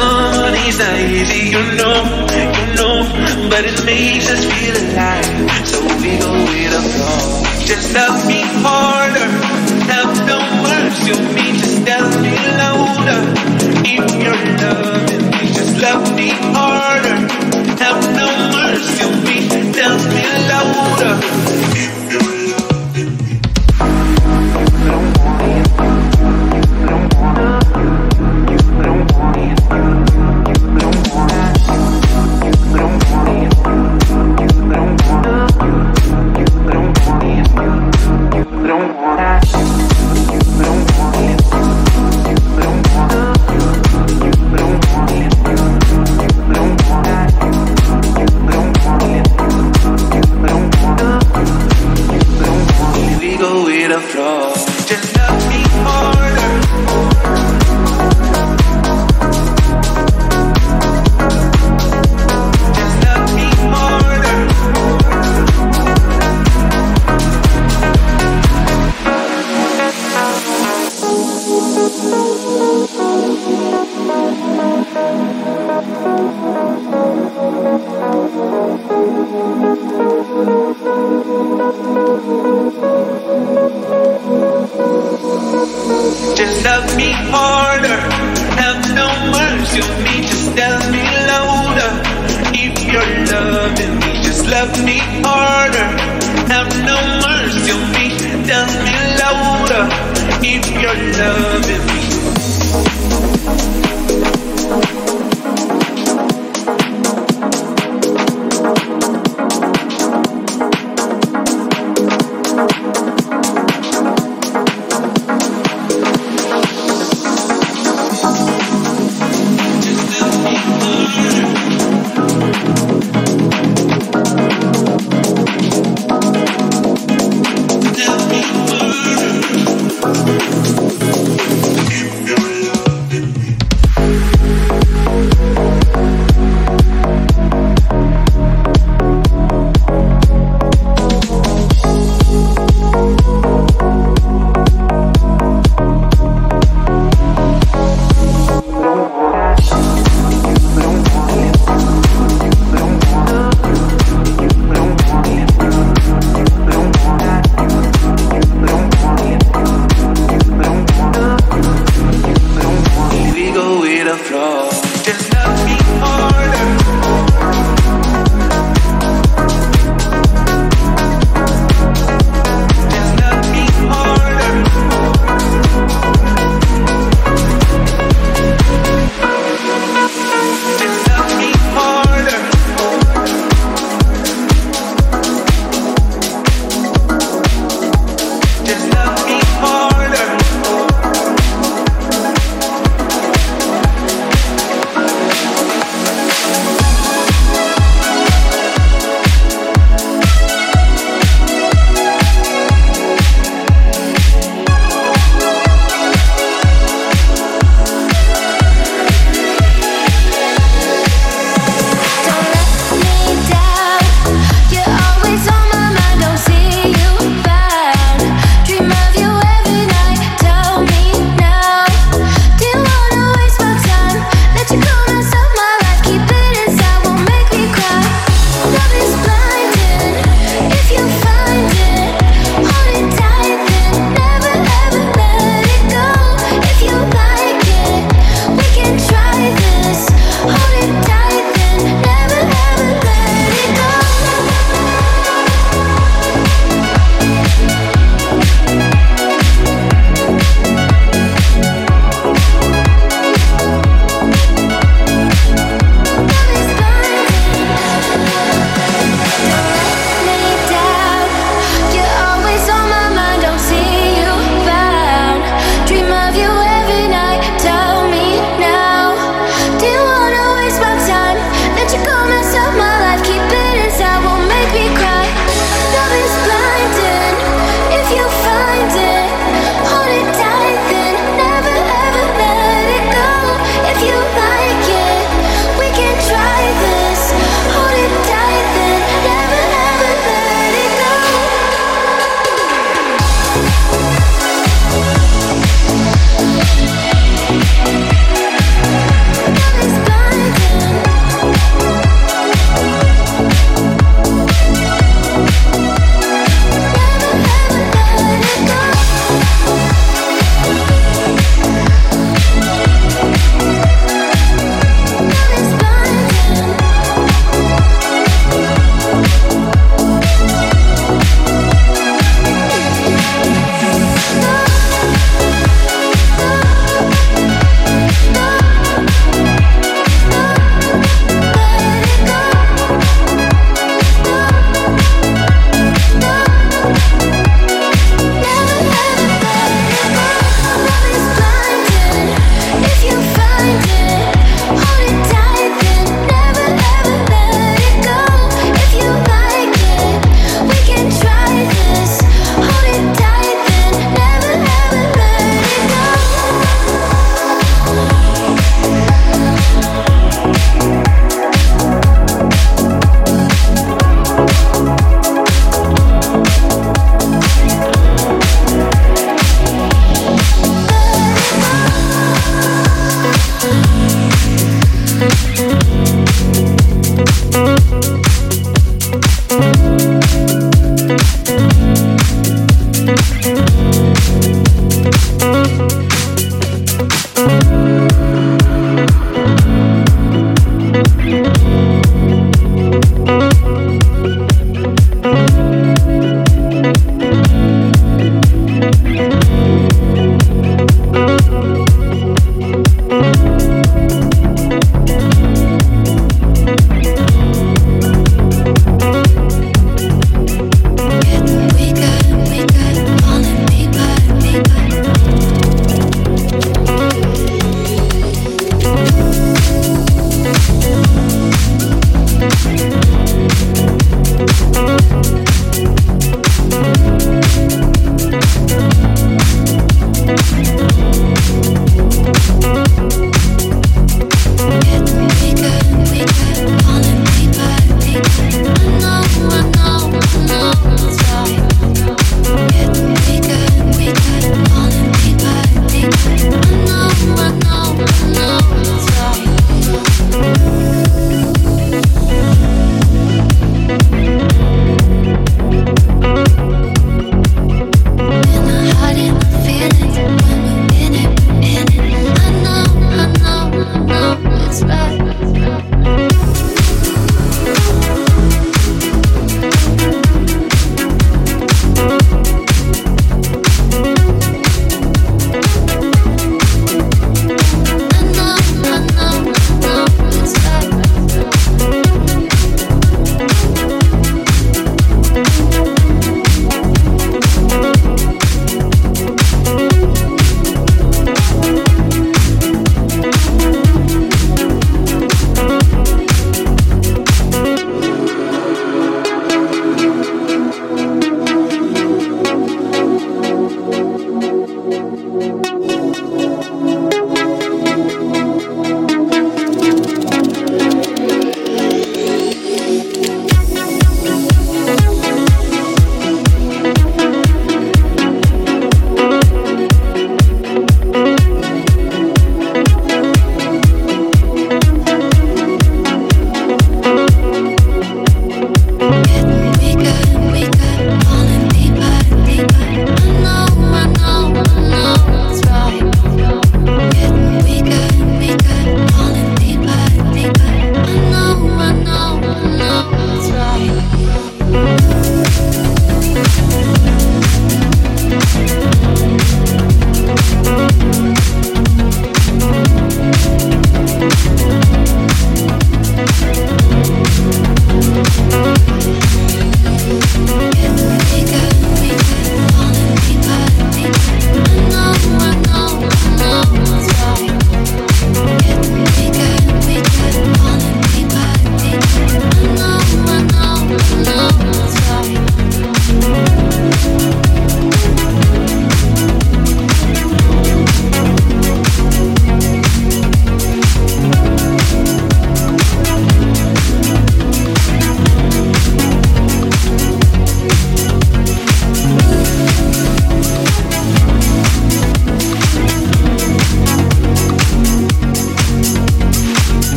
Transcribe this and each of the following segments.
on not easy, you know, you know, but it makes us feel alive. So we go with the flow. Just love me harder, love the words you me Just love me louder, if you're loving me. Just love me harder.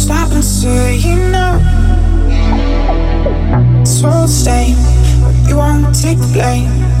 stop and say no. It's all the same, but you won't take the blame.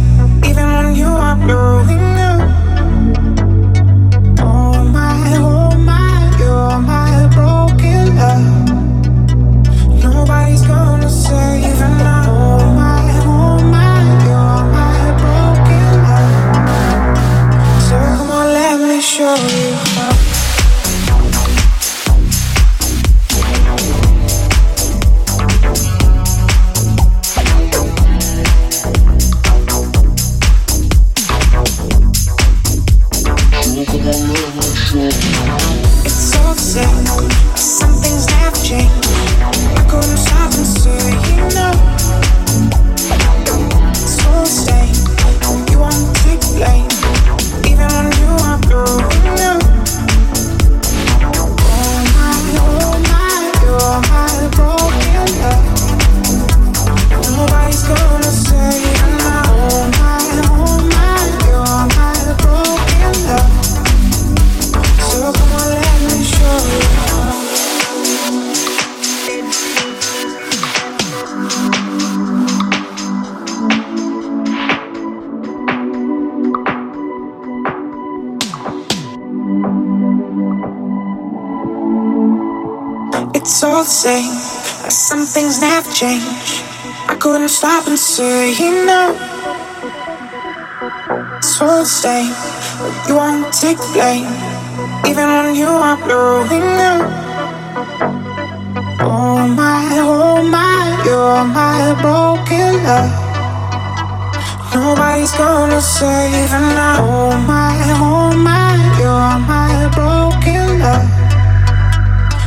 Gonna save and I oh my, oh my, you're my broken love.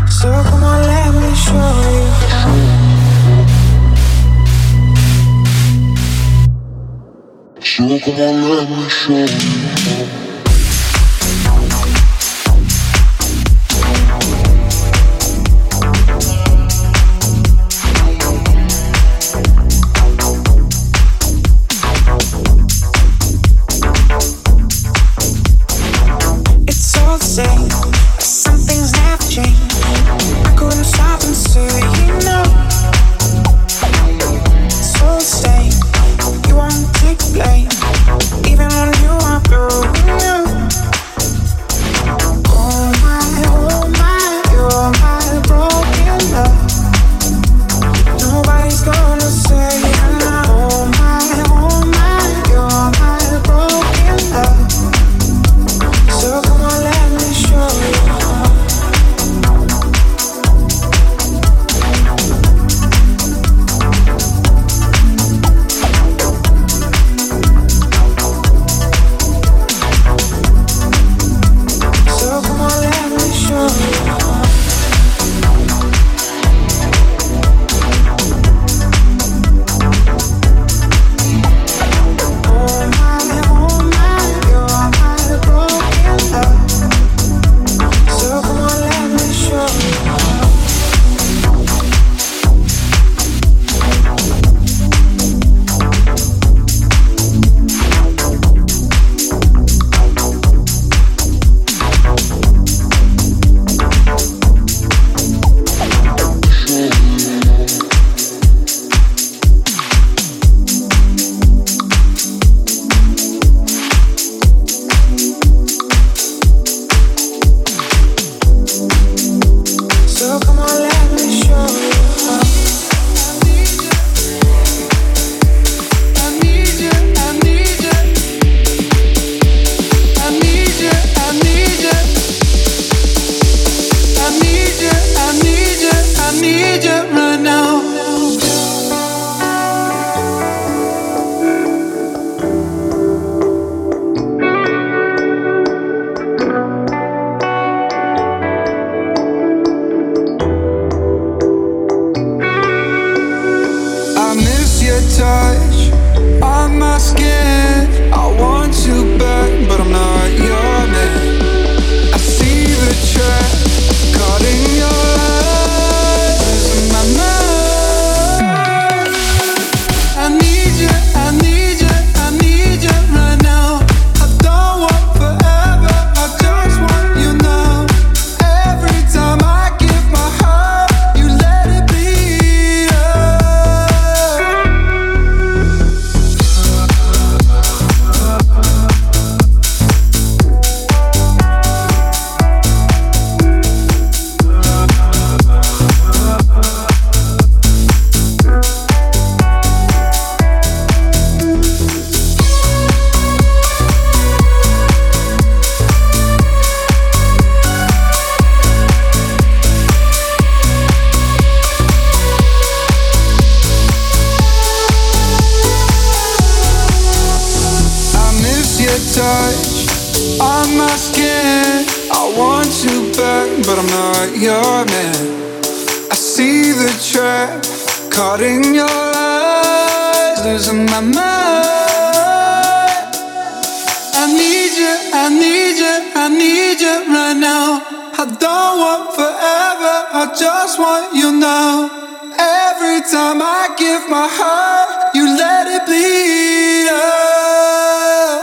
So come on, let me show you. So come on, let me show you. you back but I'm not your man. I see the trap caught in your lies, losing my mind. I need you, I need you, I need you right now. I don't want forever, I just want you now. Every time I give my heart, you let it bleed. out.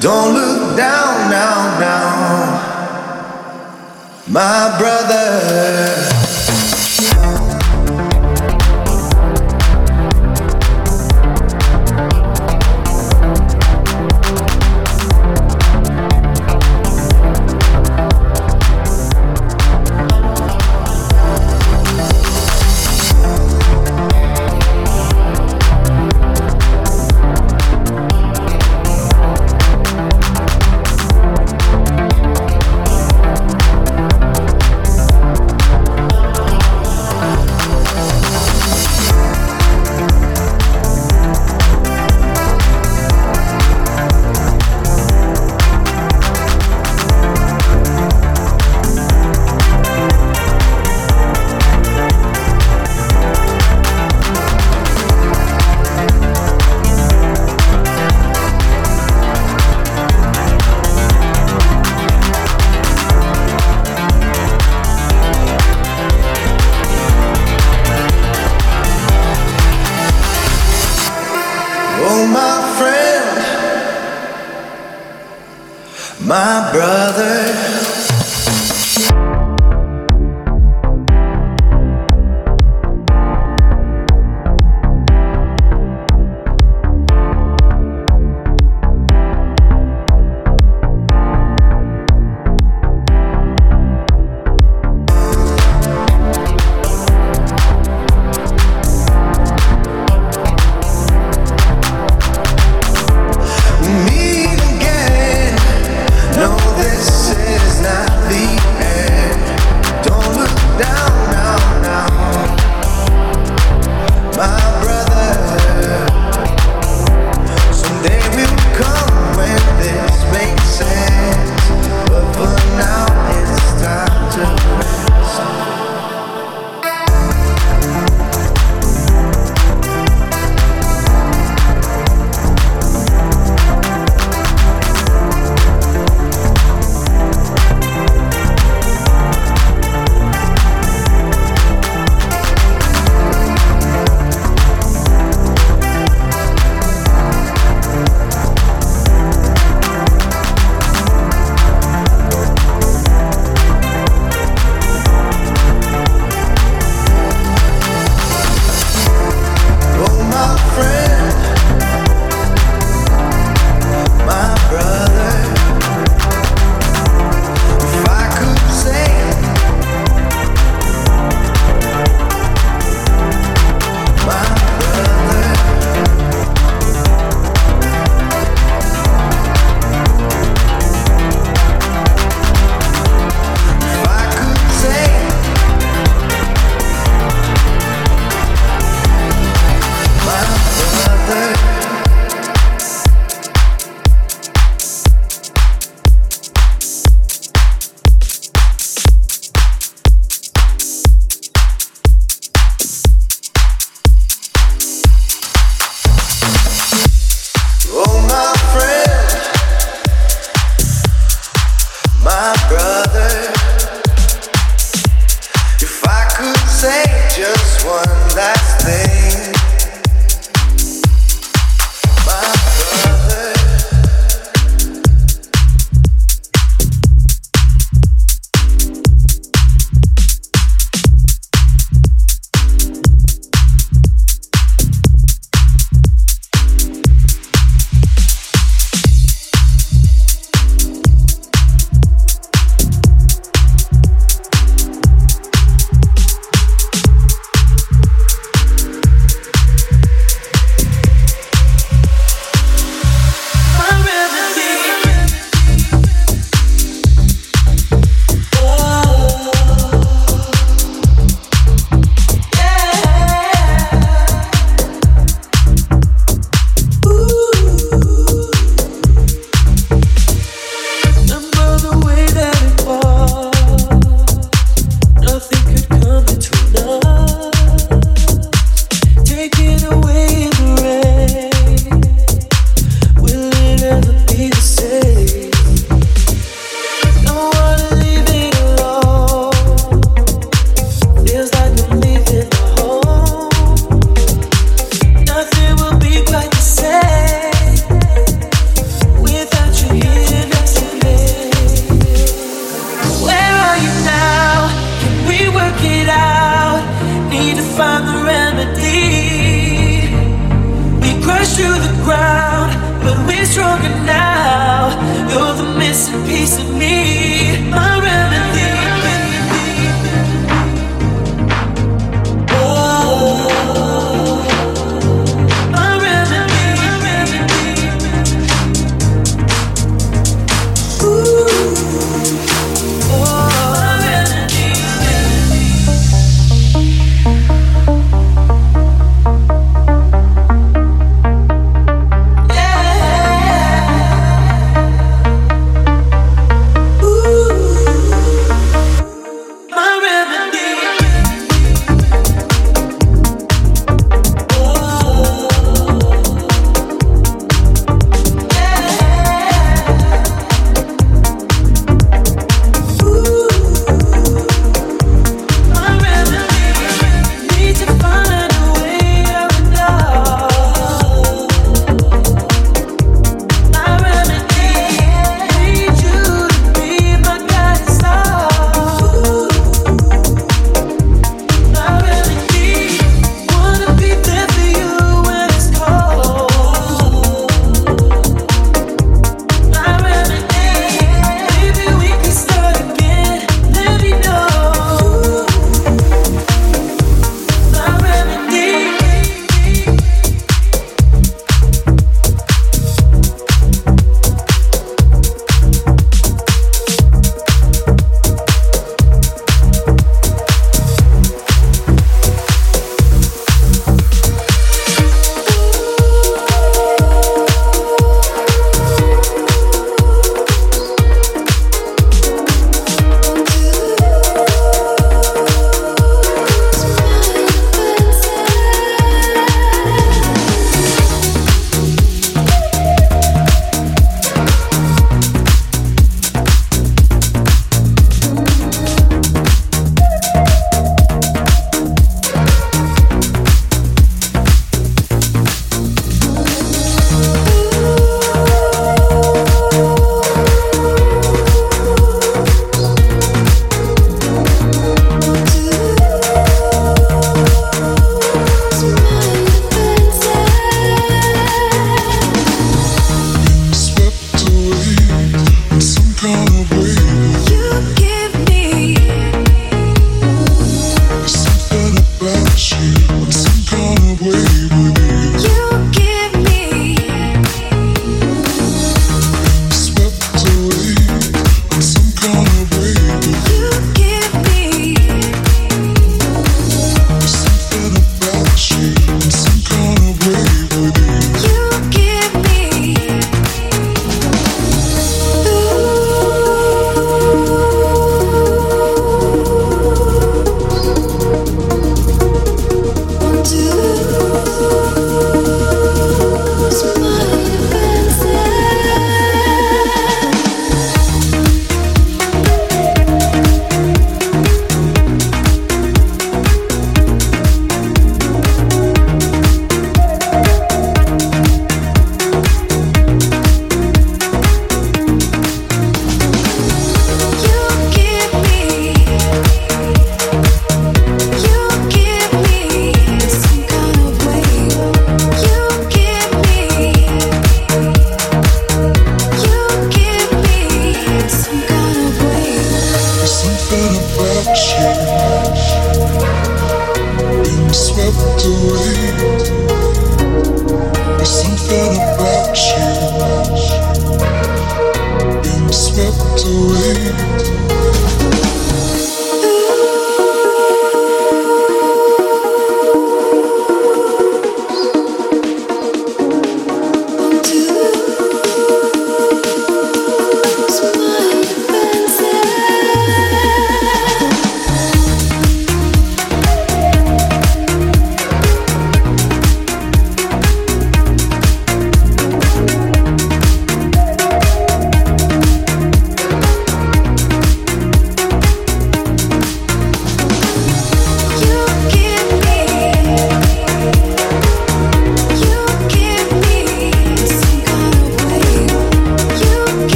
Don't look down now, now, my brother.